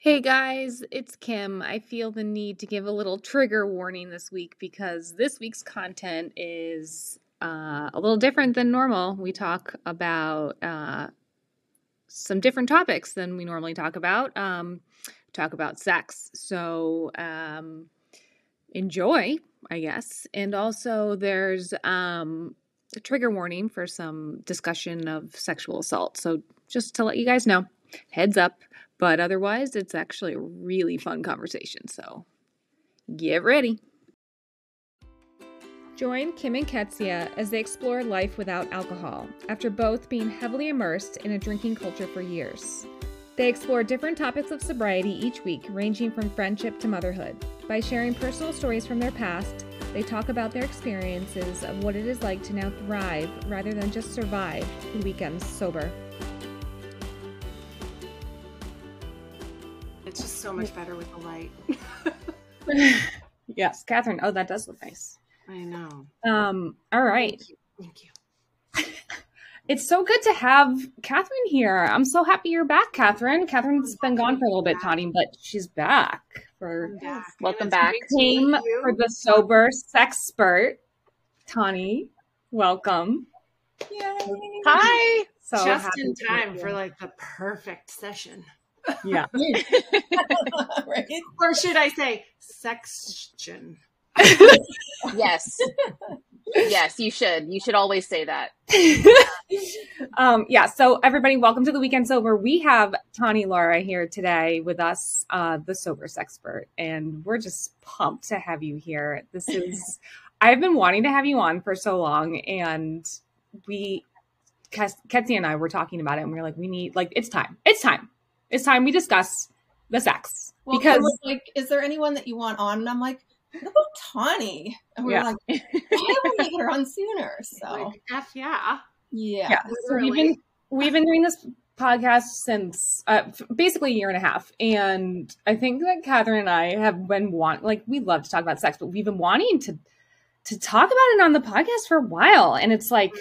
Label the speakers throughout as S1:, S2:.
S1: Hey guys, it's Kim. I feel the need to give a little trigger warning this week because this week's content is uh, a little different than normal. We talk about uh, some different topics than we normally talk about. Um, talk about sex. So um, enjoy, I guess. And also, there's um, a trigger warning for some discussion of sexual assault. So just to let you guys know, heads up. But otherwise, it's actually a really fun conversation. So get ready. Join Kim and Kezia as they explore life without alcohol after both being heavily immersed in a drinking culture for years. They explore different topics of sobriety each week, ranging from friendship to motherhood. By sharing personal stories from their past, they talk about their experiences of what it is like to now thrive rather than just survive through weekends sober.
S2: So much better with the light.
S1: yes, Catherine. Oh, that does look nice.
S2: I know.
S1: Um, all right.
S2: Thank you. Thank you.
S1: It's so good to have Catherine here. I'm so happy you're back, Catherine. Catherine's been gone for a little bit, Tawny, but she's back for
S2: back.
S3: Welcome back.
S2: great to
S1: came for the sober sexpert. Tawny, welcome.
S3: Hi.
S1: So
S2: just in time for like the perfect session.
S1: Yeah.
S4: right?
S2: Or should I say section?
S3: Yes. yes, you should. You should always say that.
S1: um, yeah, so everybody, welcome to the Weekend Sober. We have Tawny Lara here today with us, uh, the sober sexpert, and we're just pumped to have you here. This is, I've been wanting to have you on for so long, and we, Kes- Ketsi and I were talking about it, and we are like, we need, like, it's time. It's time. It's time we discuss the sex.
S4: Well,
S1: because,
S4: was like, is there anyone that you want on? And I'm like, what about Tawny? And we
S1: Yeah.
S4: like, why haven't we get her on sooner? So
S2: Like F yeah.
S4: yeah.
S1: yeah, so we've been, we've been doing this podcast since uh, f- basically a year and a half and i think that catherine and i have been want like we love to talk about sex but we've been wanting to to talk about it on the podcast for a while and it's like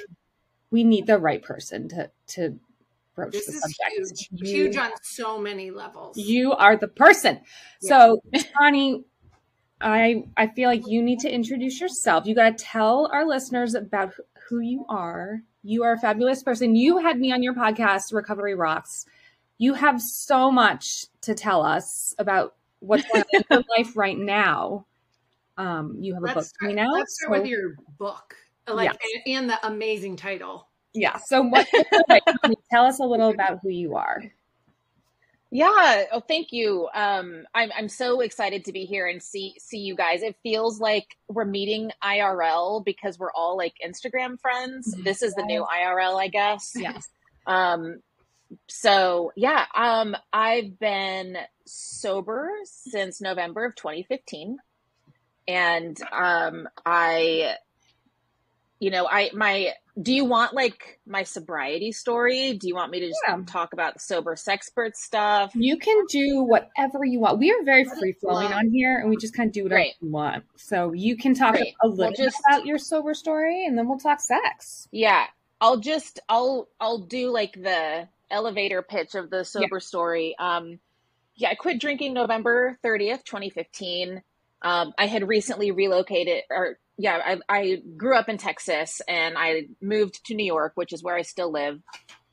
S1: we need the right person to to broach
S2: This is
S1: subject
S2: huge.
S1: You-
S2: Huge on so many levels.
S1: you are the person so Tawny, i i feel like you need to introduce yourself you got to tell our listeners about who- you are you are a fabulous person you had me on your podcast recovery rocks you have so much to tell us about what's going on in your life right now um you have a book
S2: let's
S1: coming out
S2: let's start
S1: so-
S2: with your book. Like
S1: Yes.
S2: and, and the amazing title.
S1: Yeah so what tell us a little about who you are
S3: Yeah. Oh, thank you. Um, I'm I'm so excited to be here and see see you guys. It feels like we're meeting IRL because we're all like Instagram friends. This is the new IRL, I guess.
S1: yes
S3: Um, so yeah, um, I've been sober since November of 2015, and um, I, you know, I my. Do you want like my sobriety story? Do you want me to just
S1: Yeah.
S3: talk about the sober sexpert stuff?
S1: You can do whatever you want. We are very free flowing on here, and we just kind of do whatever you want. So you can talk a little
S3: Well,
S1: bit
S3: just-
S1: about your sober story, and then we'll talk sex.
S3: Yeah, I'll just I'll I'll do like the elevator pitch of the sober story. Um, yeah, I quit drinking November thirtieth, twenty fifteen. Um, I had recently relocated, or yeah, I, I grew up in Texas and I moved to New York, which is where I still live.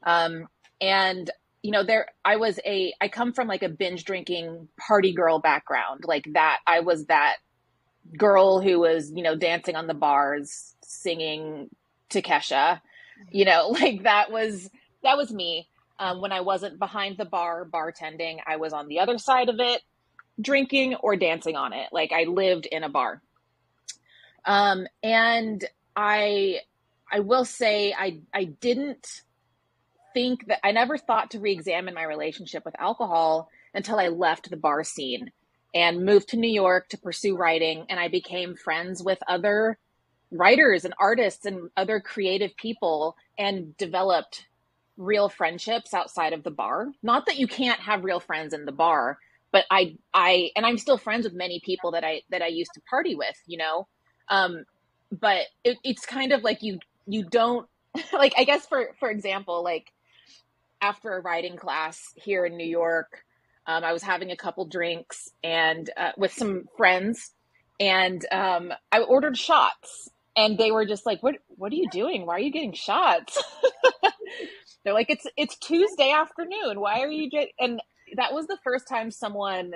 S3: Um, and you know, there I was a I come from like a binge drinking party girl background, like that. I was that girl who was you know dancing on the bars, singing to Kesha you know like that was that was me um, when i wasn't behind the bar bartending i was on the other side of it drinking or dancing on it like i lived in a bar um, and i i will say i i didn't think that i never thought to re-examine my relationship with alcohol until i left the bar scene and moved to new york to pursue writing and i became friends with other writers and artists and other creative people and developed real friendships outside of the bar. Not that you can't have real friends in the bar, but I I and I'm still friends with many people that I that I used to party with, you know. Um but it, it's kind of like you you don't like I guess for for example, like after a writing class here in New York, Um, I was having a couple drinks and uh, with some friends, and um, I ordered shots, and they were just like, "What? What are you doing? Why are you getting shots?" They're like, "It's it's Tuesday afternoon. Why are you get?" And that was the first time someone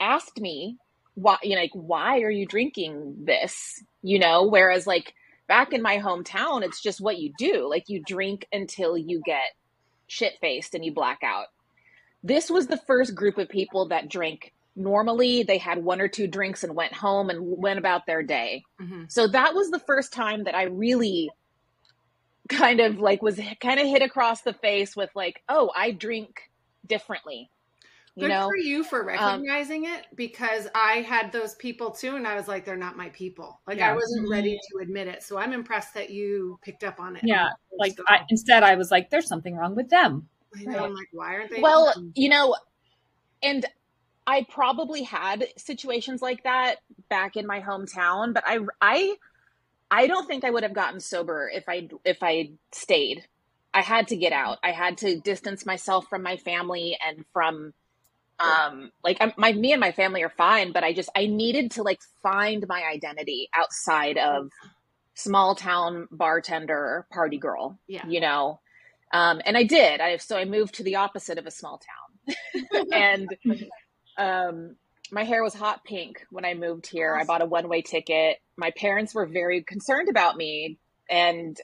S3: asked me why you know like why are you drinking this? You know whereas like back in my hometown it's just what you do. Like you drink until you get shit faced and you black out. This was the first group of people that drank normally. They had one or two drinks and went home and went about their day.
S2: Mm-hmm.
S3: so that was the first time that i really kind of like was kind of hit across the face with like oh i drink differently you
S2: Good
S3: know
S2: for you for um, recognizing it because I had those people too, and I was like, they're not my people. Like I wasn't ready mm-hmm. to admit it. So I'm impressed that you picked up on it.
S1: Yeah, like I, instead I was like there's something wrong with them
S2: I know, I'm like, why aren't they?
S3: Well,
S2: open?
S3: you know, and I probably had situations like that back in my hometown, but I I I don't think I would have gotten sober if I if I stayed. I had to get out. I had to distance myself from my family and from um like I'm, my me and my family are fine, but I just I needed to like find my identity outside of small town bartender party girl
S2: yeah.
S3: you know? Um, and i did. I so i moved to the opposite of a small town. And um, my hair was hot pink when i moved here. I bought a one-way ticket. My parents were very concerned about me and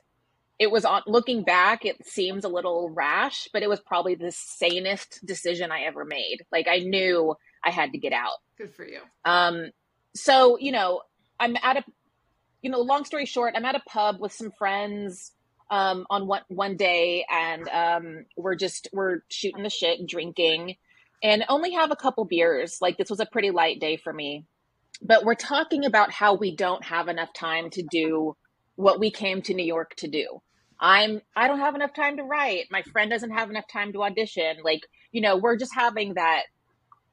S3: it was on looking back it seems a little rash but it was probably the sanest decision i ever made like i knew i had to get out
S2: Good for you.
S3: um, so you know, I'm at a, you know, long story short, I'm at a pub with some friends um, on one one day, and um, we're just we're shooting the shit, drinking, and only have a couple beers. Like this was a pretty light day for me, but we're talking about how we don't have enough time to do what we came to New York to do. I'm I don't have enough time to write. My friend doesn't have enough time to audition. Like, you know, we're just having that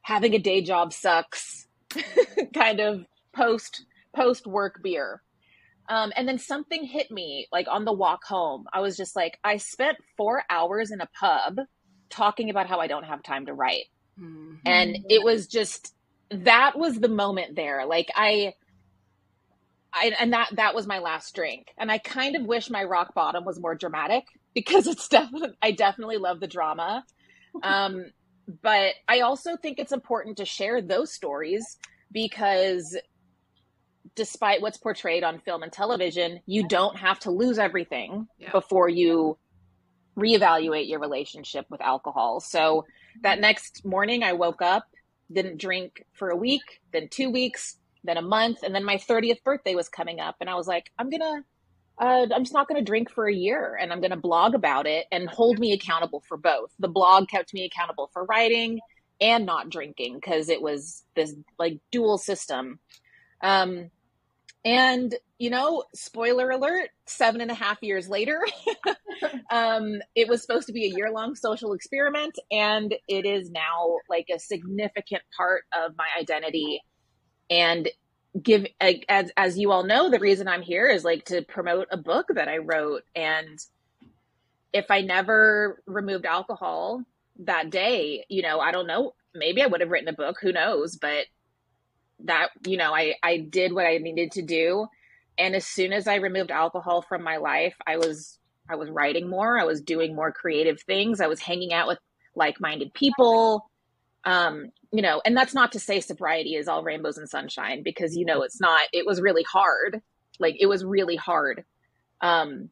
S3: having a day job sucks kind of post post work beer. Um, and then something hit me like on the walk home. I was just like, I spent four hours in a pub talking about how I don't have time to write.
S2: Mhm.
S3: And it was just that was the moment there. Like I I and that that was my last drink. And I kind of wish my rock bottom was more dramatic because it's definitely I definitely love the drama. Um but I also think it's important to share those stories because despite what's portrayed on film and television, you don't have to lose everything
S2: Yeah.
S3: before you reevaluate your relationship with alcohol. So that next morning, I woke up, didn't drink for a week, then two weeks, then a month, and then my 30th birthday was coming up. And I was like, I'm to. Uh, I'm just not to drink for a year and I'm to blog about it and hold me accountable for both. The blog kept me accountable for writing and not drinking because it was this like dual system. Um, and you know, spoiler alert, seven and a half years later, um, it was supposed to be a year long social experiment, and it is now like a significant part of my identity. And give as as you all know, the reason I'm here is like to promote a book that I wrote. And if I never removed alcohol that day, you know, I don't know, maybe I would have written a book, who knows, but that you know i i did what i needed to do. And as soon as i removed alcohol from my life i was i was writing more. I was doing more creative things. I was hanging out with like-minded people um you know and that's not to say sobriety is all rainbows and sunshine because you know it's not it was really hard like it was really hard um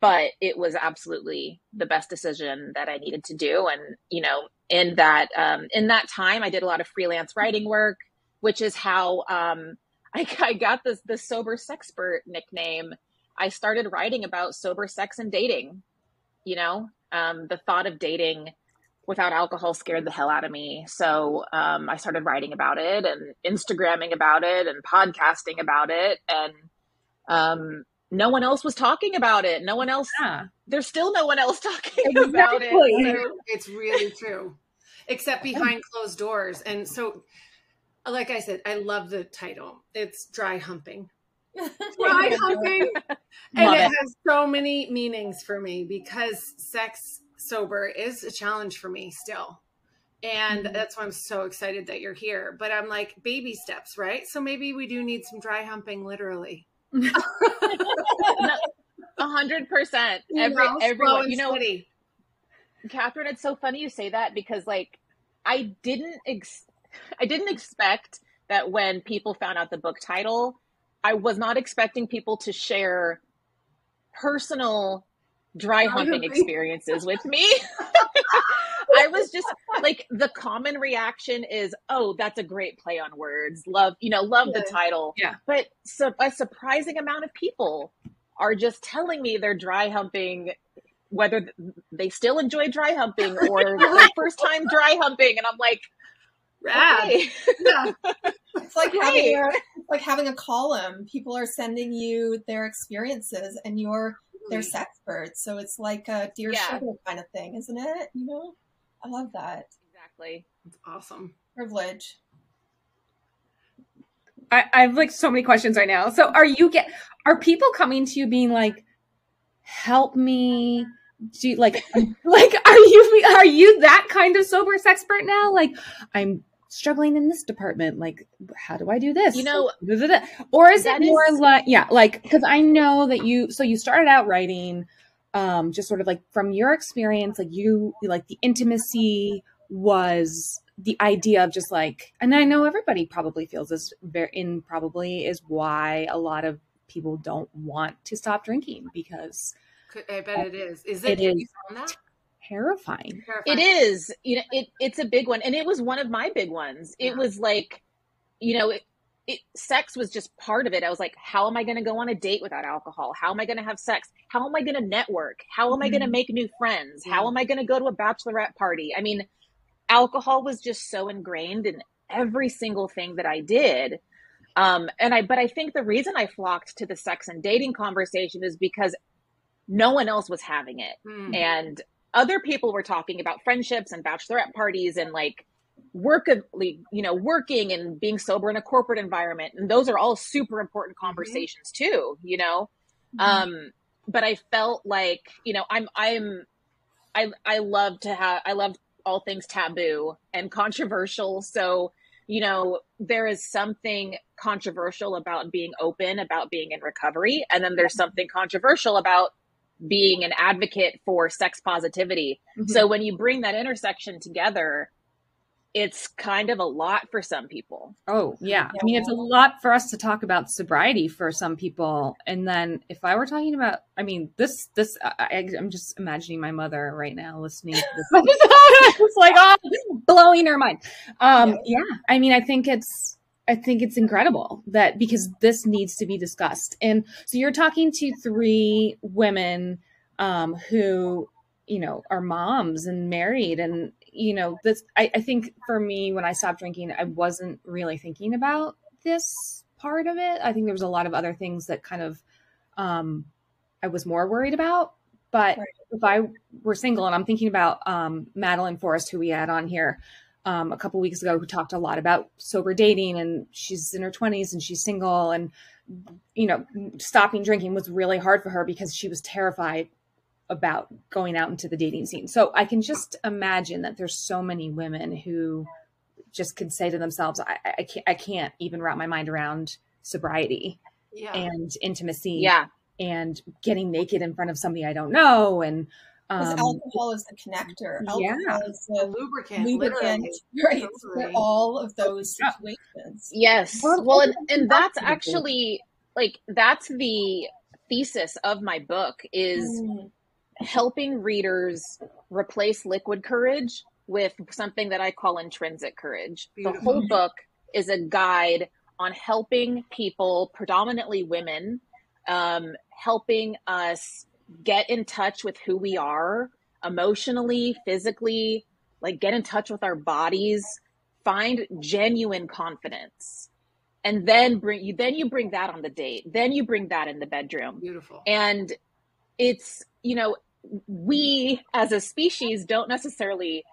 S3: but it was absolutely the best decision that i needed to do and you know in that um in that time i did a lot of freelance writing work which is how um, I, I got this the sober sexpert nickname. I started writing about sober sex and dating. You know, um, the thought of dating without alcohol scared the hell out of me. So um, I started writing about it and Instagramming about it and podcasting about it. And um, no one else was talking about it. No one else.
S1: Yeah.
S3: There's still no one else talking about it. So-
S2: It's really true, except behind closed doors. And so, like I said, I love the title. It's dry humping. Dry humping. And it,
S1: it.
S2: has so many meanings for me because sex sober is a challenge for me still. And mm-hmm. that's why I'm so excited that you're here. But I'm like, baby steps, right? So maybe we do need some dry humping, literally.
S3: A hundred percent. Every everyone, you know. Catherine, it's so funny you say that because like I didn't ex- I didn't expect that when people found out the book title, I was not expecting people to share personal dry humping experiences with me. I was just like the common reaction is, "Oh, that's a great play on words. Love, you know, love the title."
S1: Yeah.
S3: But so a surprising amount of people are just telling me they're dry humping whether they still enjoy dry humping or their first time dry humping and I'm like,
S2: Rad.
S3: okay.
S2: Yeah.
S4: It's like
S3: Great.
S4: having like having a column. People are sending you their experiences, and you're their birds. Mm-hmm. So it's like a Dear
S3: Yeah.
S4: sugar kind of thing, isn't it? You know, I love that
S3: Exactly.
S2: It's awesome.
S4: privilege.
S1: I, I have like so many questions right now. So are you get are people coming to you being like, help me? Do you, like like are you are you that kind of sober sex expert now? Like I'm struggling in this department. Like how do I do this?
S3: You know,
S1: or is it more
S3: is-
S1: like yeah, like because I know that you so you started out writing um just sort of like from your experience, like you like the intimacy was the idea of just like and I know everybody probably feels this very in probably is why a lot of people don't want to stop drinking because
S2: I bet it is. Is it?
S1: It is.
S2: You found that?
S1: terrifying.
S2: Terrifying.
S3: It is, you know, it it's a big one, and it was one of my big ones. It
S2: Yeah.
S3: was like, you know, it, it sex was just part of it. I was like, how am I going to go on a date without alcohol? How am I going to have sex? How am I going to network? How am I going to make new friends? How am I going to go to a bachelorette party? I mean, alcohol was just so ingrained in every single thing that I did. Um, and I, but I think the reason I flocked to the sex and dating conversation is because no one else was having it
S2: Hmm.
S3: and other people were talking about friendships and bachelorette parties and like work of like, you know working and being sober in a corporate environment. And those are all super important conversations too you know? Um but i felt like you know i'm i'm i i love to have i love all things taboo and controversial. So you know there is something controversial about being open about being in recovery. And then there's something controversial about being an advocate for sex positivity
S1: Mm-hmm.
S3: so when you bring that intersection together it's kind of a lot for some people
S1: Oh, yeah. I mean, it's a lot for us to talk about sobriety for some people. And then if I were talking about, I mean, this, this, I, I- I'm just imagining my mother right now listening to this episode. it's like, oh, blowing her mind. Um, yeah. I mean, I think it's, I think it's incredible that because this needs to be discussed. And so you're talking to three women um, who, you know, are moms and married and, you know, this, I, I think for me, when I stopped drinking, I wasn't really thinking about this part of it. I think there was a lot of other things that kind of, um, I was more worried about. But
S4: Right.
S1: if I were single and I'm thinking about um, Madeline Forrest, who we had on here um, a couple weeks ago, who talked a lot about sober dating and she's in her 20s and she's single and, you know, stopping drinking was really hard for her because she was terrified about going out into the dating scene. So I can just imagine that there's so many women who just could say to themselves, I, I- I can't, I can't even wrap my mind around sobriety
S2: Yeah.
S1: and intimacy
S3: yeah
S1: and getting naked in front of somebody I don't know. And,
S4: Because
S1: um,
S4: alcohol is the connector.
S1: yeah.
S4: Alcohol is the
S2: lubricant,
S4: lubricant, right, for all of those
S1: Yeah.
S4: situations.
S3: Yes.
S1: Well,
S3: Well, and, and that's
S1: up to
S3: actually like that's the thesis of my book is
S4: Mm.
S3: helping readers replace liquid courage with something that I call intrinsic courage. The whole book is a guide on helping people, predominantly women, um, helping us get in touch with who we are emotionally, physically, like get in touch with our bodies, find genuine confidence. And then bring you then you bring that on the date. Then you bring that in the bedroom
S2: Beautiful.
S3: and it's you know we as a species don't necessarily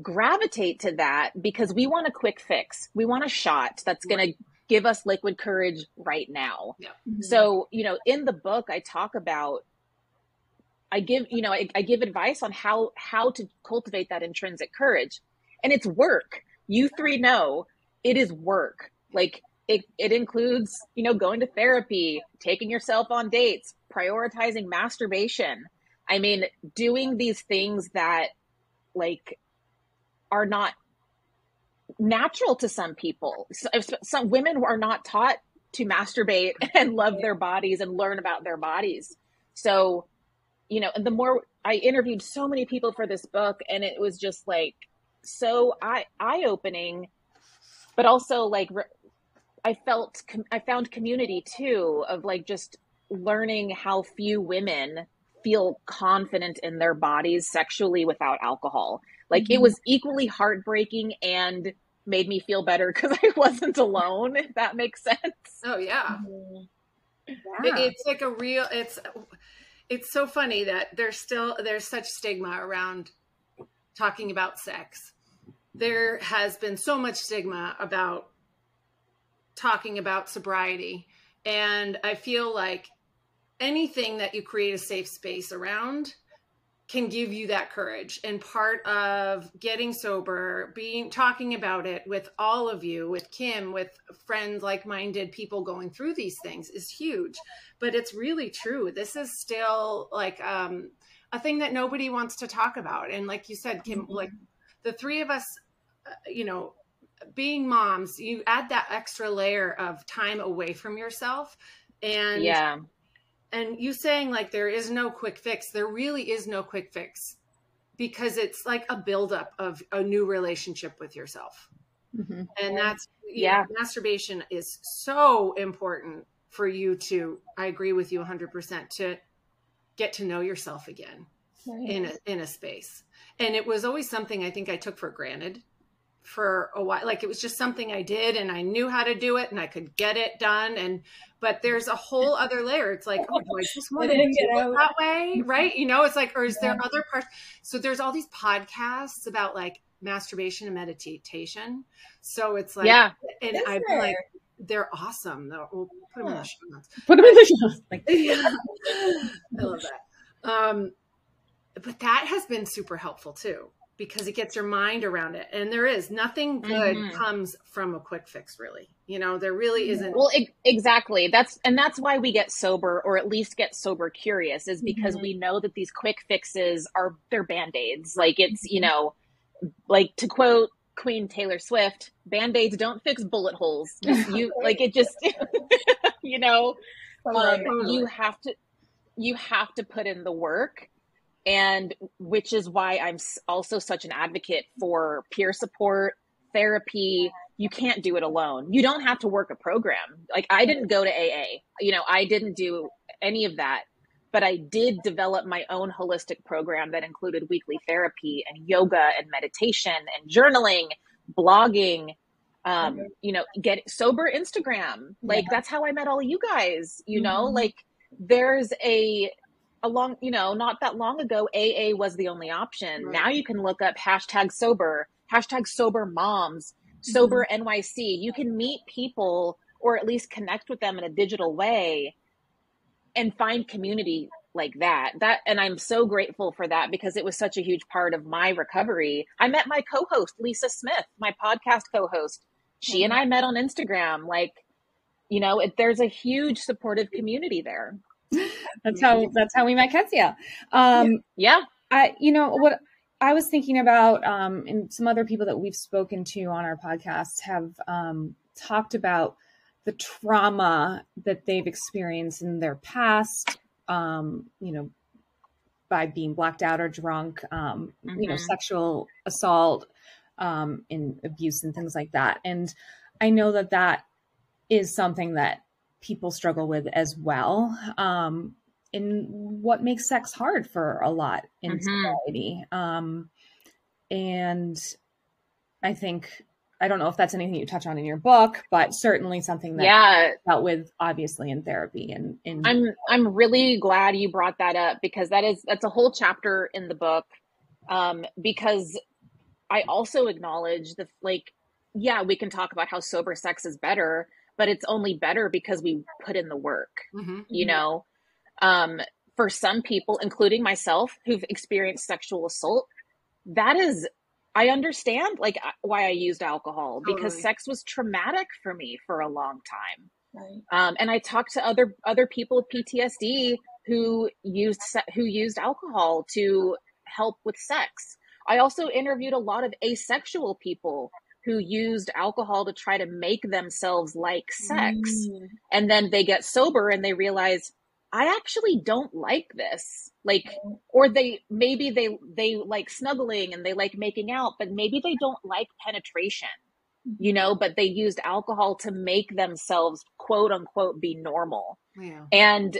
S3: gravitate to that because we want a quick fix we want a shot that's going to give us liquid courage right now
S4: Mhm.
S3: so you know in the book i talk about i give you know I, I give advice on how how to cultivate that intrinsic courage and it's work. You three know it is work. Like it, it includes, you know, going to therapy, taking yourself on dates, prioritizing masturbation. I mean, doing these things that like are not natural to some people. Some women are not taught to masturbate and love their bodies and learn about their bodies. So, you know, and the more I interviewed so many people for this book, and it was just like so eye eye opening, but also like I felt I found community too of like just learning how few women feel confident in their bodies sexually without alcohol. Like mm-hmm. it was equally heartbreaking and made me feel better because I wasn't alone, if that makes sense.
S2: Oh yeah. Mm-hmm. yeah. It, it's like a real it's it's so funny that there's still there's such stigma around talking about sex. There has been so much stigma about talking about sobriety and I feel like anything that you create a safe space around can give you that courage. And part of getting sober being talking about it with all of you with kim with friends like-minded people going through these things is huge. But it's really true. This is still like um, a thing that nobody wants to talk about. And like you said kim mm-hmm. like the three of us uh, you know being moms you add that extra layer of time away from yourself. And
S3: yeah
S2: and you saying like there is no quick fix there really is no quick fix because it's like a buildup of a new relationship with yourself. Mm-hmm. and that's yeah. know, masturbation is so important for you to i agree with you 100% to get to know yourself again right. in a in a space. And it was always something i think i took for granted for a while like it was just something i did and i knew how to do it and i could get it done and but there's a whole other layer. It's like oh do i just want to do it that way? Right? You know it's like or is there other parts so there's all these podcasts about like masturbation and meditation. So it's like
S3: yeah.
S2: and i'm like they're awesome though. We'll put them in the show notes.
S1: Put them in the show notes. Like,
S2: yeah. i love that. Um but that has been super helpful too because it gets your mind around it. And there is nothing good mm-hmm. comes from a quick fix, really. You know, there really isn't.
S3: Well, it, exactly. That's and that's why we get sober, or at least get sober curious, is because mm-hmm. we know that these quick fixes are they're band aids. Like it's you know, like to quote Queen Taylor Swift, band aids don't fix bullet holes. You like it just, you know, um, you have to you have to put in the work and which is why I'm also such an advocate for peer support, therapy. You can't do it alone. You don't have to work a program. Like I didn't go to AA. You know, I didn't do any of that, but I did develop my own holistic program that included weekly therapy and yoga and meditation and journaling, blogging, um, mm-hmm. you know, get sober Instagram. Like yeah. that's how I met all of you guys, you know, mm-hmm. like there's a a long, you know, not that long ago, AA was the only option. Right. Now you can look up hashtag sober, hashtag sober moms, sober mm-hmm. NYC. You can meet people or at least connect with them in a digital way and find community like that. That and I'm so grateful for that because it was such a huge part of my recovery. I met my co-host Lisa Smith, my podcast co-host. She mm-hmm. and I met on Instagram like you know, it, there's a huge supportive community there
S1: that's how that's how we met Kezia. Um,
S3: yeah,
S1: I you know what I was thinking about, um, and some other people that we've spoken to on our podcast have um, talked about the trauma that they've experienced in their past. Um, you know, by being blacked out or drunk. Um, mm-hmm. You know, mm-hmm. sexual assault, um, and abuse and things like that. And I know that that is something that people struggle with as well. Um, and what makes sex hard for a lot in mm-hmm. society. Um, and I think I don't know if that's anything you touch on in your book, but certainly something that
S3: yeah
S1: dealt with obviously in therapy and in
S3: I'm I'm really glad you brought that up because that is that's a whole chapter in the book. Um, because I also acknowledge the like, yeah, we can talk about how sober sex is better, but it's only better because we put in the work, mm-hmm. you know? Um, for some people, including myself, who've experienced sexual assault, that is I understand like why I used alcohol totally. because sex was traumatic for me for a long time. Right. Um, and I talked to other other people with PTSD who used who used alcohol to help with sex. I also interviewed a lot of asexual people who used alcohol to try to make themselves like sex. Mm. And then they get sober and they realize I actually don't like this. Like or they maybe they they like snuggling and they like making out, but maybe they don't like penetration. You know, but they used alcohol to make themselves quote unquote be normal. Yeah. And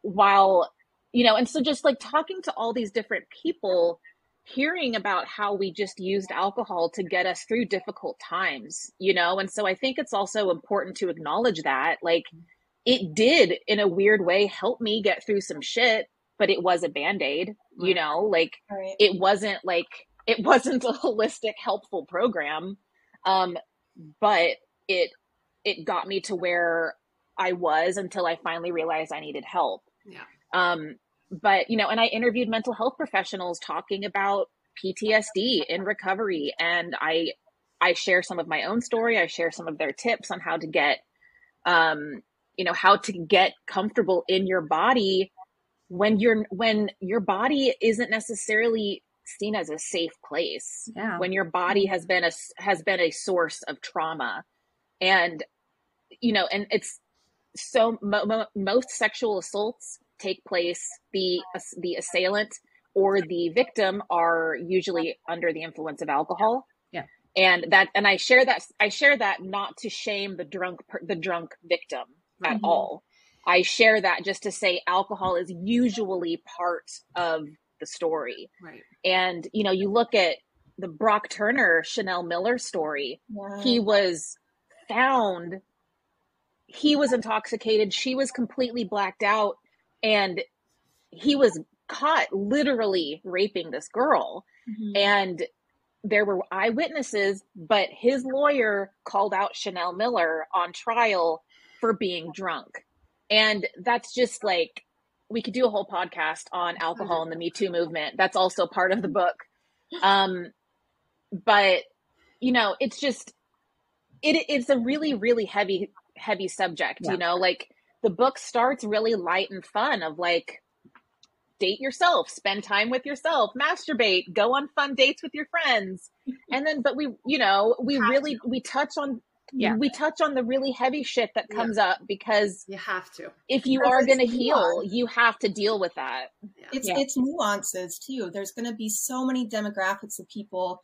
S3: while you know, and so just like talking to all these different people hearing about how we just used alcohol to get us through difficult times, you know? And so I think it's also important to acknowledge that. Like, it did, in a weird way, help me get through some shit, but it was a band aid, you know? Like, right. it wasn't like, it wasn't a holistic, helpful program. Um, but it, it got me to where I was until I finally realized I needed help.
S2: Yeah.
S3: Um, but you know and i interviewed mental health professionals talking about ptsd in recovery and i i share some of my own story. I share some of their tips on how to get um you know how to get comfortable in your body when you're when your body isn't necessarily seen as a safe place.
S1: Yeah.
S3: when your body has been a has been a source of trauma. And you know and it's so mo- mo- most sexual assaults take place, the the assailant or the victim are usually under the influence of alcohol.
S1: Yeah.
S3: And that and I share that I share that not to shame the drunk the drunk victim at mm-hmm. all. I share that just to say alcohol is usually part of the story.
S2: Right.
S3: And you know, you look at the Brock Turner Chanel Miller story. Wow. He was found he was intoxicated, she was completely blacked out and he was caught literally raping this girl mm-hmm. and there were eyewitnesses but his lawyer called out chanel miller on trial for being drunk and that's just like we could do a whole podcast on alcohol and the me too movement that's also part of the book um but you know it's just it, it's a really really heavy heavy subject yeah. you know like the book starts really light and fun of like date yourself, spend time with yourself, masturbate, go on fun dates with your friends. And then but we you know, we really to. we touch on yeah. we touch on the really heavy shit that comes yeah. up because
S2: you have to.
S3: If you because are going to heal, you have to deal with that.
S4: Yeah. It's it's nuances too. There's going to be so many demographics of people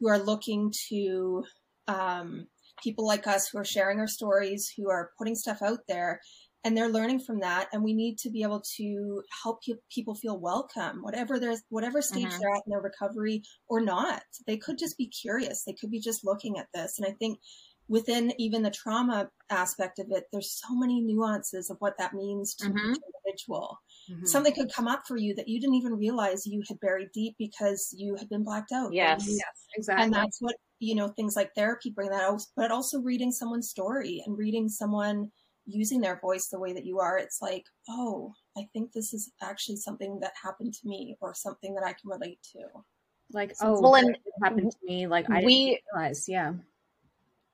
S4: who are looking to um, people like us who are sharing our stories, who are putting stuff out there, and they're learning from that and we need to be able to help people feel welcome whatever there's whatever stage mm-hmm. they're at in their recovery or not. They could just be curious. They could be just looking at this. And i think within even the trauma aspect of it there's so many nuances of what that means to mm-hmm. each individual. Mm-hmm. something could come up for you that you didn't even realize you had buried deep because you had been blacked out
S3: yes,
S1: yes. exactly.
S4: and that's what you know things like therapy bring that out but also reading someone's story and reading someone using their voice the way that you are, it's like, oh, I think this is actually something that happened to me or something that I can relate to.
S1: Like, oh, well, and it happened to me. Like, I we, didn't realize, yeah.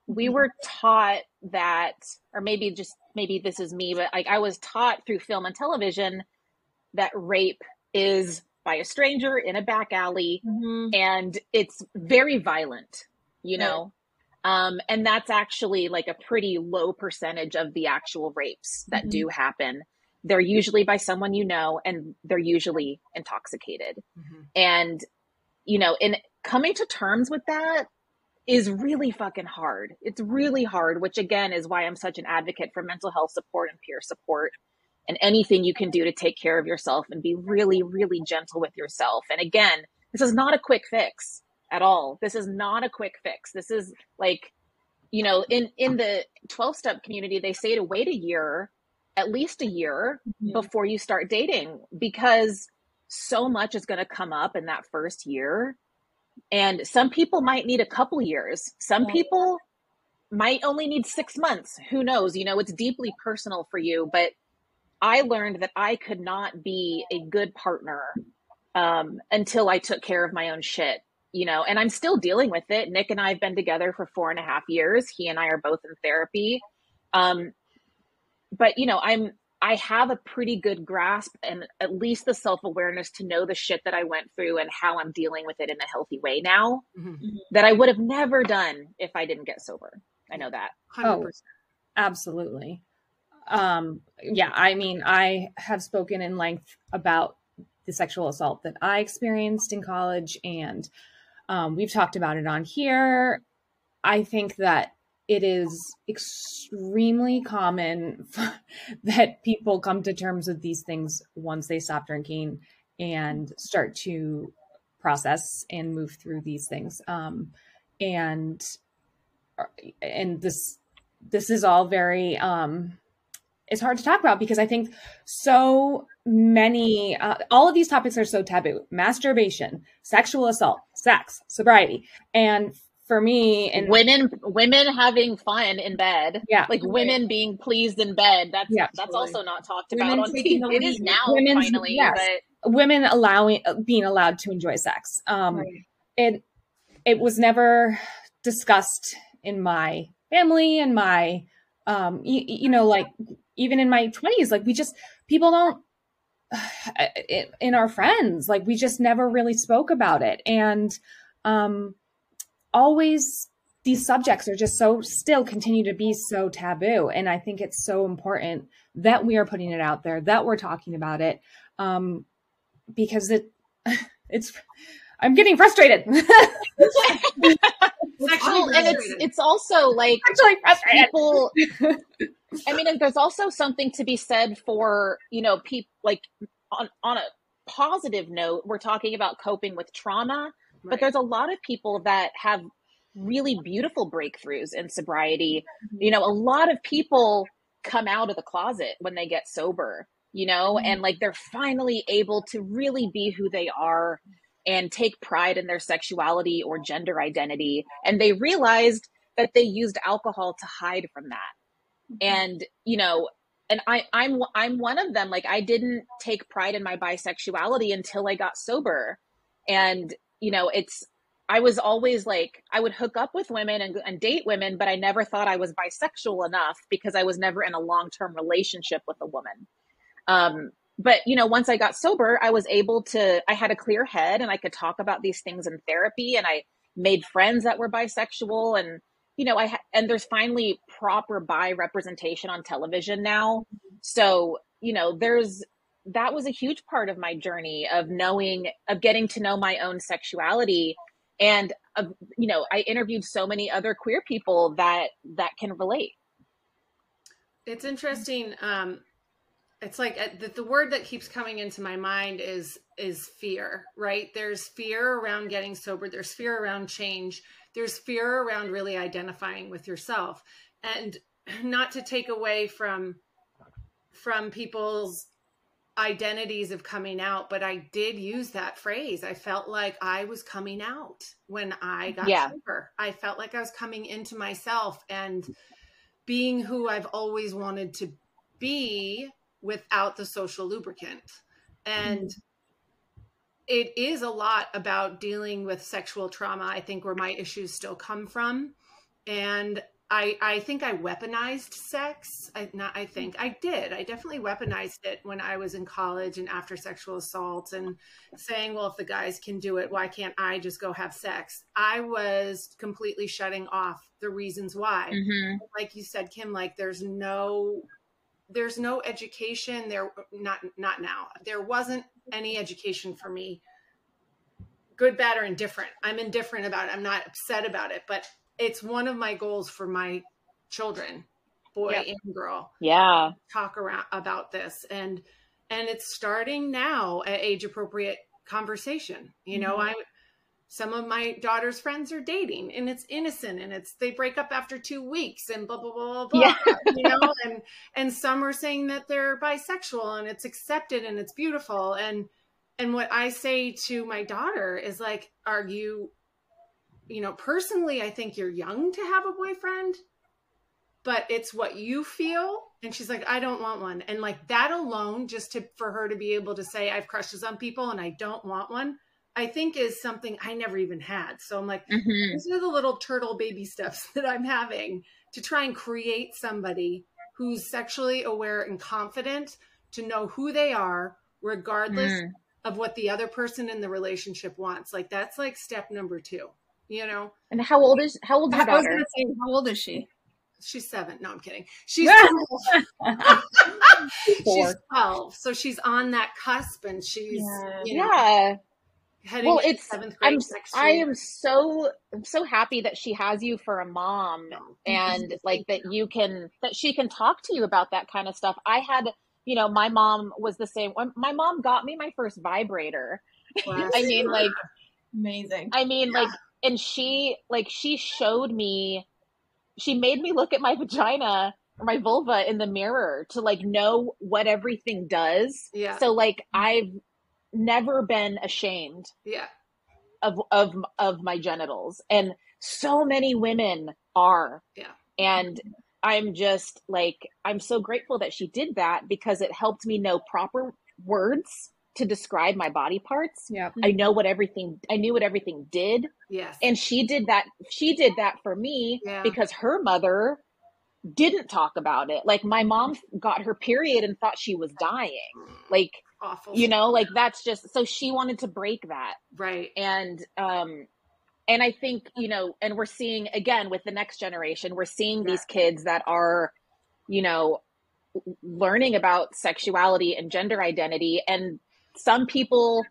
S3: We were taught that, or maybe just maybe this is me, but like I was taught through film and television that rape is by a stranger in a back alley mm-hmm. and it's very violent, you know? Um, and that's actually like a pretty low percentage of the actual rapes that mm-hmm. do happen. They're usually by someone you know, and they're usually intoxicated. Mm-hmm. And, you know, in coming to terms with that is really fucking hard. It's really hard, which again is why I'm such an advocate for mental health support and peer support and anything you can do to take care of yourself and be really, really gentle with yourself. And again, this is not a quick fix at all. This is not a quick fix. This is like, you know, in in the 12 step community, they say to wait a year, at least a year mm-hmm. before you start dating because so much is going to come up in that first year. And some people might need a couple years. Some yeah. people might only need 6 months. Who knows? You know, it's deeply personal for you, but I learned that I could not be a good partner um, until I took care of my own shit you know, and I'm still dealing with it. Nick and I have been together for four and a half years. He and I are both in therapy. Um, but you know, I'm I have a pretty good grasp and at least the self awareness to know the shit that I went through and how I'm dealing with it in a healthy way now mm-hmm. that I would have never done if I didn't get sober. I know that.
S1: 100%. Oh, absolutely. Um, yeah, I mean, I have spoken in length about the sexual assault that I experienced in college, and um, we've talked about it on here. I think that it is extremely common that people come to terms with these things once they stop drinking and start to process and move through these things. Um, and and this this is all very um, it's hard to talk about because I think so many, uh, all of these topics are so taboo masturbation, sexual assault, sex, sobriety. And for me and
S3: women women having fun in bed
S1: yeah
S3: like women being pleased in bed that's yeah, that's totally. also not talked about on TV. it is now Women's, finally yes.
S1: but women allowing being allowed to enjoy sex um right. it it was never discussed in my family and my um you, you know like even in my 20s like we just people don't in our friends like we just never really spoke about it. And um always these subjects are just so still continue to be so taboo. And i think it's so important that we are putting it out there that we're talking about it um because it it's i'm getting frustrated
S3: well, and it's it's also like people I mean, there's also something to be said for, you know, people like on, on a positive note, we're talking about coping with trauma, right. but there's a lot of people that have really beautiful breakthroughs in sobriety. Mm-hmm. You know, a lot of people come out of the closet when they get sober, you know, mm-hmm. and like they're finally able to really be who they are and take pride in their sexuality or gender identity. And they realized that they used alcohol to hide from that. Mm-hmm. and you know and I, I'm I'm one of them. Like I didn't take pride in my bisexuality until I got sober, and you know it's I was always like I would hook up with women and, and date women, but I never thought I was bisexual enough because I was never in a long term relationship with a woman. Um, but you know, once I got sober, I was able to. I had a clear head, and I could talk about these things in therapy, and I made friends that were bisexual, and you know, I ha- and there's finally proper bi representation on television now. So, you know, there's that was a huge part of my journey of knowing of getting to know my own sexuality and uh, you know, I interviewed so many other queer people that that can relate.
S2: It's interesting um it's like uh, the, the word that keeps coming into my mind is is fear right? There's fear around getting sober. There's fear around change. There's fear around really identifying with yourself. And not to take away from from people's identities of coming out but i did use that phrase. I felt like i was coming out when i got yeah. sober. I felt like i was coming into myself and being who i've always wanted to be without the social lubricant and mm-hmm it is a lot about dealing with sexual trauma. I think where my issues still come from, and I I think I weaponized sex. I not I think I did. I definitely weaponized it when I was in college and after sexual assault and saying, well, if the guys can do it, why can't I just go have sex? I was completely shutting off the reasons why. Mm-hmm. Like you said, Kim, like there's no there's no education there not not now. There wasn't any education for me good bad or indifferent. I'm indifferent about it. I'm not upset about it but it's one of my goals for my children boy yep. and girl
S3: yeah.
S2: talk around about this. And and it's starting now at age appropriate conversation. You know mm-hmm. i some of my daughter's friends are dating and it's innocent and it's they break up after two weeks and blah blah blah blah yeah. you know? And and some are saying that they're bisexual and it's accepted and it's beautiful. And and what i say to my daughter is like are you you know personally i think you're young to have a boyfriend but it's what you feel. And she's like i don't want one. And like that alone just to for her to be able to say i've crushes on people and i don't want one I think is something I never even had. So I'm like, mm-hmm. these are the little turtle baby steps that I'm having to try and create somebody who's sexually aware and confident to know who they are, regardless mm. of what the other person in the relationship wants. Like that's like step number two, you know?
S3: And how old is, how old is daughter?
S4: Say, how old is she?
S2: She's seven. No, I'm kidding. She's 12. she's 12. So she's on that cusp and she's, yeah. You know, yeah
S3: well, it's seventh grade. I'm, I am so I'm so happy that she has you for a mom, and like that you can that she can talk to you about that kind of stuff. I had, you know, my mom was the same. My mom got me my first vibrator. Wow. I mean, like
S4: amazing.
S3: I mean, yeah. like, and she like she showed me. She made me look at my vagina or my vulva in the mirror to like know what everything does.
S2: Yeah.
S3: So like mm-hmm. I've never been ashamed
S2: yeah.
S3: of of of my genitals. And so many women are.
S2: Yeah.
S3: And i'm just like i'm so grateful that she did that because it helped me know proper words to describe my body parts.
S1: Yeah.
S3: I know what everything i knew what everything did.
S2: Yes.
S3: And she did that she did that for me yeah. because her mother didn't talk about it. Like my mom got her period and thought she was dying. Like
S2: awful.
S3: You know, like that's just so she wanted to break that.
S2: Right.
S3: And um and I think, you know, and we're seeing again with the next generation, we're seeing yeah. these kids that are, you know, learning about sexuality and gender identity and some people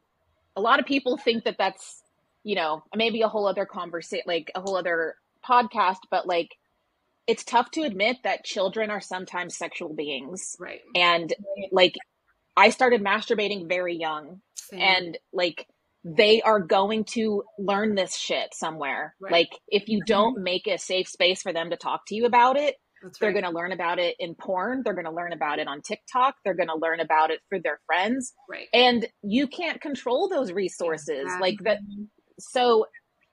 S3: a lot of people think that that's, you know, maybe a whole other conversation like a whole other podcast, but like it's tough to admit that children are sometimes sexual beings.
S2: Right.
S3: And like I started masturbating very young Same. and like they are going to learn this shit somewhere. Right. Like if you don't make a safe space for them to talk to you about it, they're going to learn about it in porn, they're going to learn about it on TikTok, they're going to learn about it through their friends.
S2: Right.
S3: And you can't control those resources. Like that so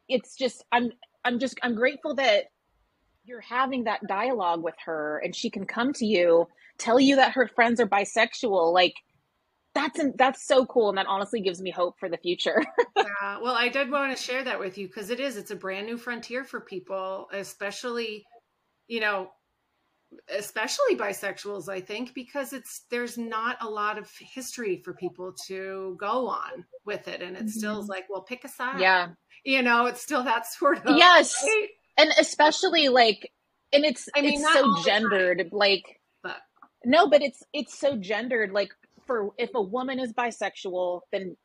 S3: it's just I'm I'm just I'm grateful that you're having that dialogue with her and she can come to you, tell you that her friends are bisexual like that's that's so cool and that honestly gives me hope for the future
S2: yeah well i did want to share that with you because it is it's a brand new frontier for people especially you know especially bisexuals i think because it's there's not a lot of history for people to go on with it and it mm-hmm. still is like well pick a side
S3: yeah
S2: you know it's still that sort of
S3: yes right? and especially like and it's I mean, it's so gendered like
S2: but
S3: no but it's it's so gendered like for if a woman is bisexual, then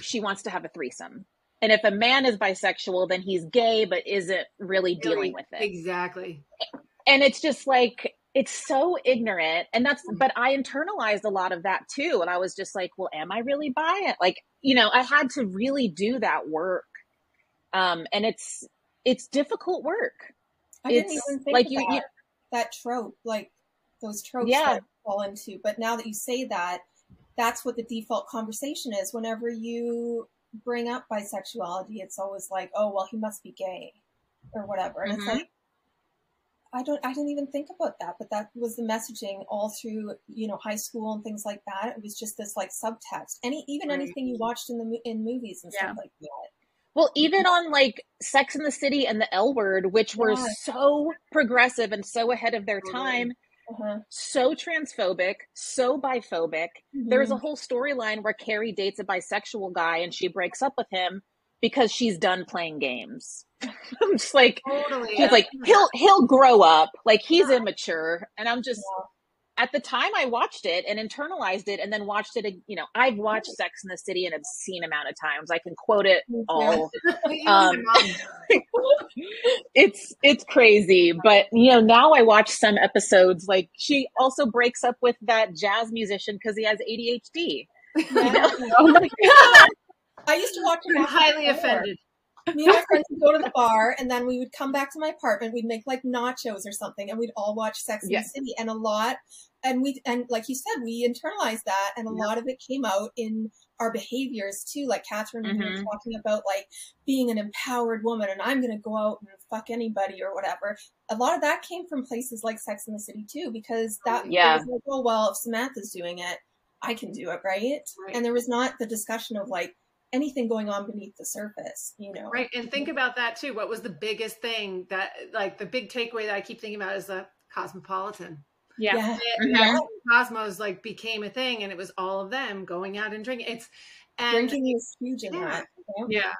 S3: she wants to have a threesome. And if a man is bisexual, then he's gay but isn't really dealing with it.
S2: Exactly.
S3: And it's just like it's so ignorant and that's but I internalized a lot of that too and I was just like, well, am I really bi it? Like, you know, I had to really do that work. Um and it's it's difficult work.
S4: I it's didn't even think like you, you, that trope, like those tropes yeah. fall into. But now that you say that, that's what the default conversation is. Whenever you bring up bisexuality, it's always like, oh, well, he must be gay or whatever. And mm-hmm. it's like, I don't, I didn't even think about that, but that was the messaging all through, you know, high school and things like that. It was just this like subtext. Any, even right. anything you watched in the in movies and yeah. stuff like that.
S3: Well, even on like Sex in the City and the L Word, which were yeah. so progressive and so ahead of their time, uh-huh. so transphobic, so biphobic. Mm-hmm. There's a whole storyline where Carrie dates a bisexual guy and she breaks up with him because she's done playing games. I'm just like, totally. she's like, he'll he'll grow up. Like he's yeah. immature, and I'm just. Yeah at the time I watched it and internalized it and then watched it, you know, I've watched Sex in the City an obscene amount of times. I can quote it all. um, it's, it's crazy. But, you know, now I watch some episodes, like she also breaks up with that jazz musician because he has ADHD.
S4: Yeah. oh my God. I used to watch him.
S2: highly offended
S4: me and my friends would go to the bar and then we would come back to my apartment. We'd make like nachos or something and we'd all watch Sex yeah. the City. And a lot, and we, and like you said, we internalized that and a yeah. lot of it came out in our behaviors too. Like Catherine mm-hmm. was talking about like being an empowered woman and I'm going to go out and fuck anybody or whatever. A lot of that came from places like Sex in the City too, because that
S3: yeah.
S4: was like, oh, well, if Samantha's doing it, I can do it, right? right? And there was not the discussion of like, anything going on beneath the surface, you know.
S2: Right. And think about that too. What was the biggest thing that like the big takeaway that I keep thinking about is the cosmopolitan.
S1: Yeah. yeah.
S2: It, mm-hmm. Cosmos like became a thing and it was all of them going out and drinking. It's and
S4: drinking is huge in yeah. that.
S2: Yeah.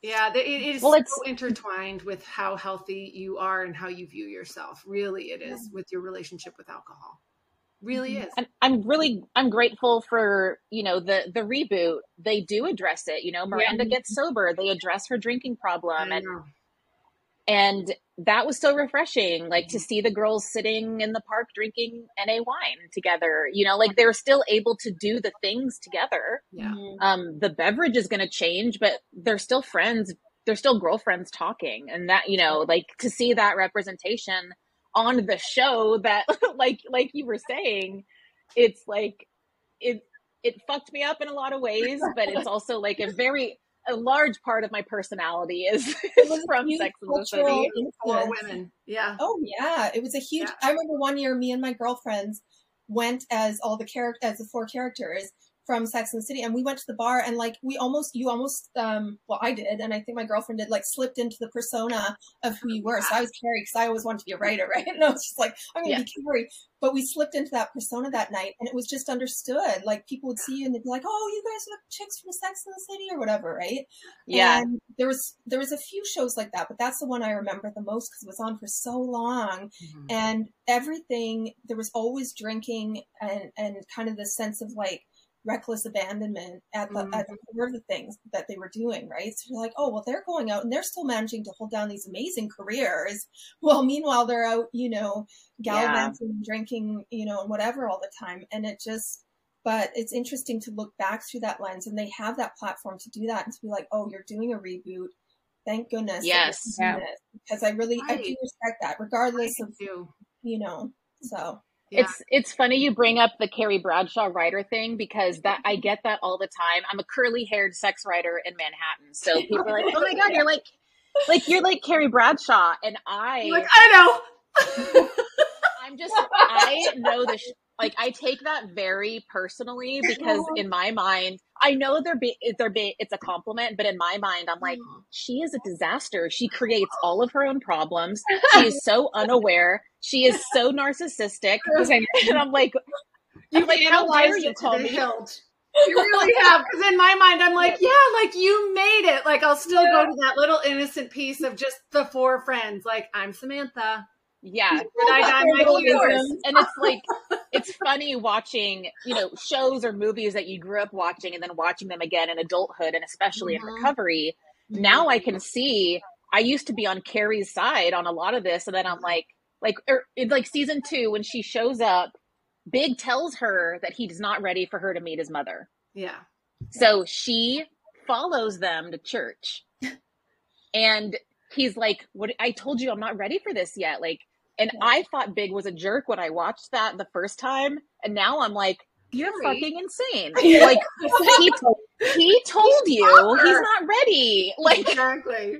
S2: Yeah, it is well, it's, so intertwined with how healthy you are and how you view yourself. Really, it is yeah. with your relationship with alcohol. Really mm-hmm. is.
S3: And I'm really I'm grateful for you know the the reboot. They do address it. You know, Miranda yeah. gets sober. They address her drinking problem, and and that was so refreshing like to see the girls sitting in the park drinking na wine together you know like they're still able to do the things together
S2: yeah mm-hmm.
S3: um the beverage is going to change but they're still friends they're still girlfriends talking and that you know like to see that representation on the show that like like you were saying it's like it it fucked me up in a lot of ways but it's also like a very a large part of my personality is, is from Sex and the City.
S2: For women, yeah.
S4: Oh yeah, it was a huge. Yeah. I remember one year, me and my girlfriends went as all the character as the four characters, from Sex and the City, and we went to the bar, and like we almost, you almost, um, well, I did, and I think my girlfriend did, like slipped into the persona of who you were. So I was Carrie because I always wanted to be a writer, right? And I was just like, I'm gonna yeah. be Carrie. But we slipped into that persona that night, and it was just understood. Like people would see you and they'd be like, "Oh, you guys are chicks from Sex and the City or whatever," right?
S3: Yeah.
S4: And there was there was a few shows like that, but that's the one I remember the most because it was on for so long, mm-hmm. and everything. There was always drinking and and kind of the sense of like reckless abandonment at the, mm-hmm. at the core of the things that they were doing, right? So you're like, oh, well, they're going out and they're still managing to hold down these amazing careers. Well, meanwhile, they're out, you know, gallivanting, yeah. drinking, you know, and whatever all the time. And it just, but it's interesting to look back through that lens and they have that platform to do that and to be like, oh, you're doing a reboot. Thank goodness.
S3: Yes. Yeah.
S4: Because I really, right. I do respect that regardless of, you know, so.
S3: Yeah. It's it's funny you bring up the Carrie Bradshaw writer thing because that I get that all the time. I'm a curly haired sex writer in Manhattan, so people are like, "Oh my god, you're like, like you're like Carrie Bradshaw," and I
S2: like I
S3: know. I'm just I know the sh- like I take that very personally because in my mind, I know they're be they're be it's a compliment, but in my mind, I'm like, mm. she is a disaster. She creates all of her own problems. She is so unaware. She is so narcissistic, and I'm like,
S2: you like, how dare you call me? Hilt. You really have, because in my mind, I'm like, yeah, like you made it. Like I'll still yeah. go to that little innocent piece of just the four friends. Like I'm Samantha.
S3: Yeah. and it's like it's funny watching, you know, shows or movies that you grew up watching and then watching them again in adulthood and especially mm-hmm. in recovery. Mm-hmm. Now I can see I used to be on Carrie's side on a lot of this and then I'm like like er, it's like season 2 when she shows up Big tells her that he's not ready for her to meet his mother.
S2: Yeah.
S3: So she follows them to church. and he's like, "What? I told you I'm not ready for this yet." Like, and yeah. I thought Big was a jerk when I watched that the first time, and now I'm like, "You're fucking insane!" like he told, he told you he's not ready. Like
S2: exactly.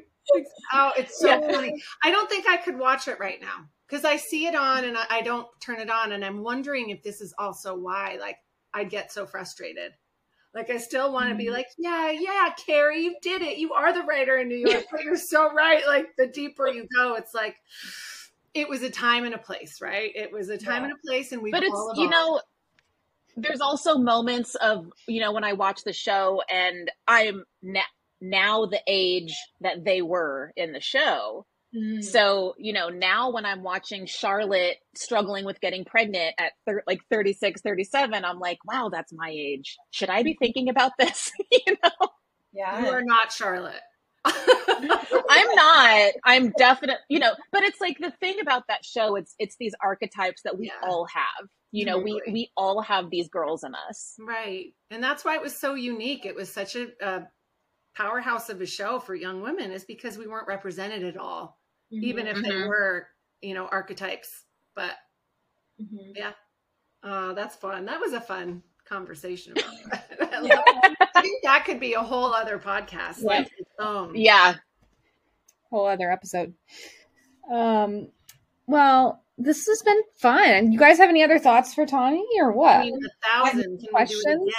S2: Oh, it's so yeah. funny. I don't think I could watch it right now because I see it on and I, I don't turn it on, and I'm wondering if this is also why like I get so frustrated like I still want to be mm-hmm. like, yeah, yeah, Carrie, you did it. You are the writer in New York, but you're so right. Like the deeper you go, it's like it was a time and a place, right? It was a time yeah. and a place, and we.
S3: But it's you know, there's also moments of you know when I watch the show and I'm na- now the age that they were in the show, Mm. So, you know, now when I'm watching Charlotte struggling with getting pregnant at thir- like 36, 37, I'm like, wow, that's my age. Should I be thinking about this? you know?
S2: Yeah. You are not Charlotte.
S3: I'm not. I'm definitely, you know, but it's like the thing about that show, it's it's these archetypes that we yeah. all have. You know, we we all have these girls in us.
S2: Right. And that's why it was so unique. It was such a, a powerhouse of a show for young women is because we weren't represented at all, mm-hmm. even if mm-hmm. they were, you know, archetypes. But mm-hmm. yeah, uh, that's fun. That was a fun conversation. I think that could be a whole other podcast. Yeah. Like
S3: yeah.
S1: Whole other episode. Um, well, this has been fun. You guys have any other thoughts for Tawny or what? I
S2: mean, a thousand. Can questions?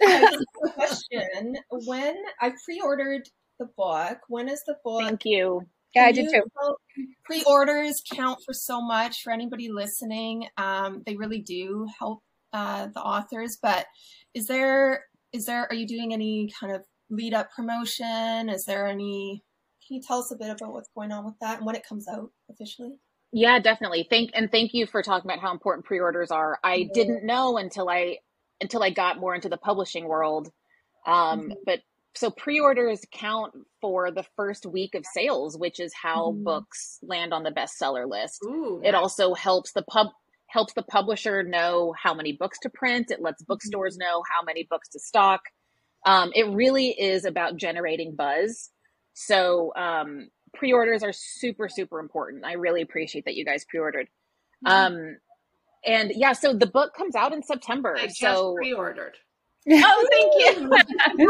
S4: question: When I pre-ordered the book, when is the book?
S3: Thank you.
S1: Yeah, I did too.
S4: Pre-orders count for so much for anybody listening. Um, they really do help uh, the authors. But is there is there are you doing any kind of lead up promotion? Is there any? Can you tell us a bit about what's going on with that and when it comes out officially?
S3: Yeah, definitely. Thank and thank you for talking about how important pre-orders are. I yeah. didn't know until I until I got more into the publishing world. Um, mm-hmm. But so pre-orders count for the first week of sales, which is how mm-hmm. books land on the bestseller list. Ooh, it also helps the pub helps the publisher know how many books to print. It lets bookstores mm-hmm. know how many books to stock. Um, it really is about generating buzz. So um, pre-orders are super super important. I really appreciate that you guys pre-ordered. Mm-hmm. Um, and yeah, so the book comes out in September.
S2: I
S3: so
S2: pre-ordered.
S3: Oh, thank you.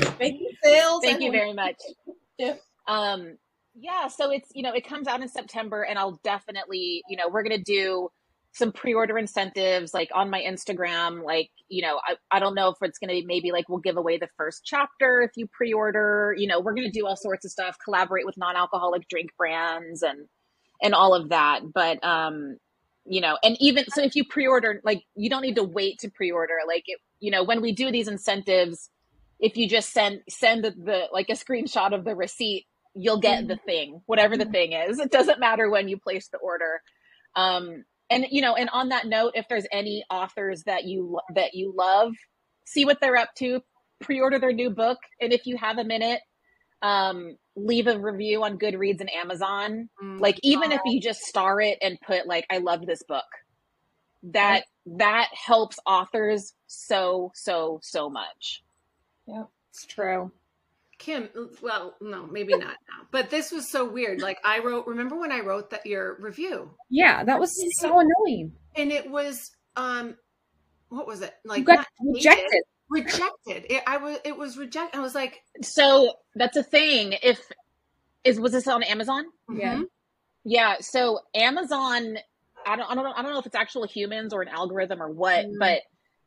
S4: thank you, sales.
S3: Thank you very much. Yeah. Um, yeah, so it's you know it comes out in September, and I'll definitely you know we're gonna do some pre-order incentives like on my Instagram. Like you know I I don't know if it's gonna be maybe like we'll give away the first chapter if you pre-order. You know we're gonna do all sorts of stuff, collaborate with non-alcoholic drink brands and and all of that. But um, you know, and even so, if you pre-order, like you don't need to wait to pre-order. Like it, you know, when we do these incentives, if you just send send the, the like a screenshot of the receipt, you'll get the mm-hmm. thing, whatever the mm-hmm. thing is. It doesn't matter when you place the order. Um, and you know, and on that note, if there's any authors that you that you love, see what they're up to, pre-order their new book, and if you have a minute, um, leave a review on Goodreads and Amazon. Mm-hmm. Like even if you just star it and put like I love this book. That right. that helps authors so so so much.
S1: Yeah, it's true.
S2: Kim, well, no, maybe not now. But this was so weird. Like I wrote, remember when I wrote that your review?
S1: Yeah, that was so annoying.
S2: And it was um what was it? Like
S1: you got rejected
S2: rejected. It, I was it was rejected. I was like,
S3: so that's a thing. If is was this on Amazon?
S1: Yeah, mm-hmm.
S3: yeah. So Amazon, I don't, I don't, I don't know if it's actual humans or an algorithm or what, mm. but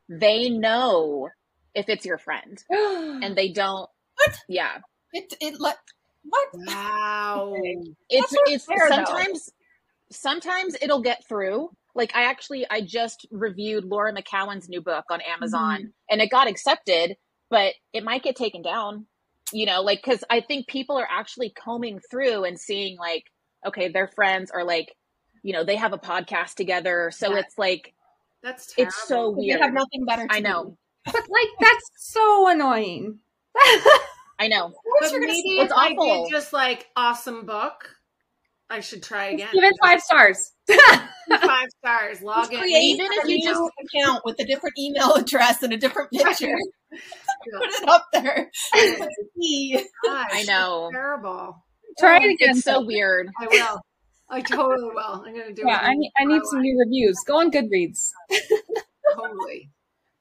S3: they know if it's your friend, and they don't.
S4: What?
S3: Yeah.
S4: It it like what?
S2: Wow.
S3: it's it's sometimes though. sometimes it'll get through like I actually I just reviewed Laura McKowen's new book on Amazon mm-hmm. and it got accepted, but it might get taken down. You know, like cuz I think people are actually combing through and seeing like okay, their friends are like you know, they have a podcast together, so yeah. it's like
S2: that's terrible.
S3: it's so weird.
S4: They have nothing better
S3: I know. Do.
S1: But like that's so annoying.
S3: I know.
S2: But maybe it's awful. I did just like awesome book I should try again.
S1: Give it five stars.
S2: five stars. Log in.
S4: Even if you just account with a different email address and a different picture. Put it up there.
S2: Gosh,
S3: I know.
S2: Terrible.
S1: Try it oh, again.
S3: It's so weird.
S2: I will. I totally will. I'm gonna do
S1: yeah, it. Yeah, I need, I need some new reviews. Go on Goodreads.
S2: totally.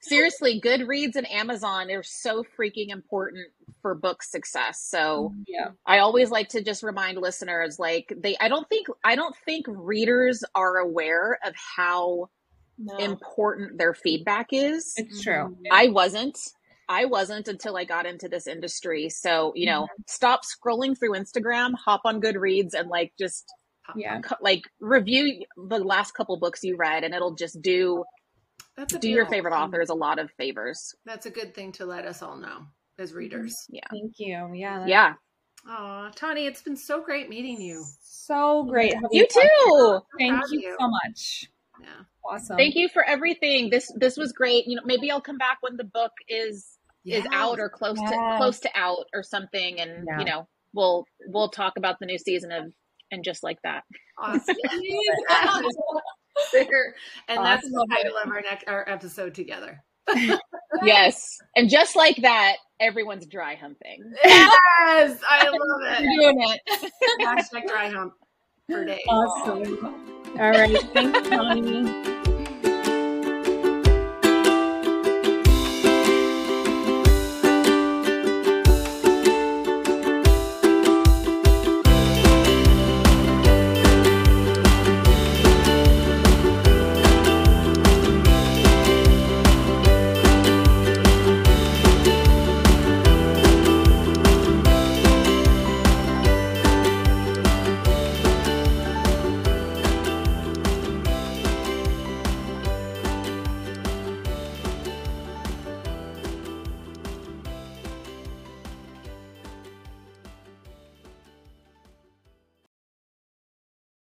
S3: Seriously, Goodreads and Amazon are so freaking important for book success. So
S1: yeah.
S3: I always like to just remind listeners like they I don't think I don't think readers are aware of how no. important their feedback is.
S1: It's true.
S3: Mm-hmm. I wasn't. I wasn't until I got into this industry. So, you know, mm-hmm. stop scrolling through Instagram, hop on Goodreads and like just
S1: yeah.
S3: like review the last couple books you read and it'll just do that's do your favorite authors a lot of favors.
S2: That's a good thing to let us all know as readers.
S3: Yeah.
S1: Thank you. Yeah.
S3: Yeah.
S2: Oh, Tawny, it's been so great meeting you.
S1: So great.
S3: You too.
S1: Thank you, you so much.
S2: Yeah.
S1: Awesome.
S3: Thank you for everything. This this was great. You know, maybe I'll come back when the book is yes. is out or close yes. to close to out or something and yeah. you know, we'll we'll talk about the new season of and just like that.
S2: Awesome. And awesome. that's the title of our next our episode together.
S3: yes. And just like that, everyone's dry humping.
S2: Yes, I love it.
S4: You're doing it.
S2: Hashtag dry hump for days.
S1: Awesome. All right. Thanks, Tawny.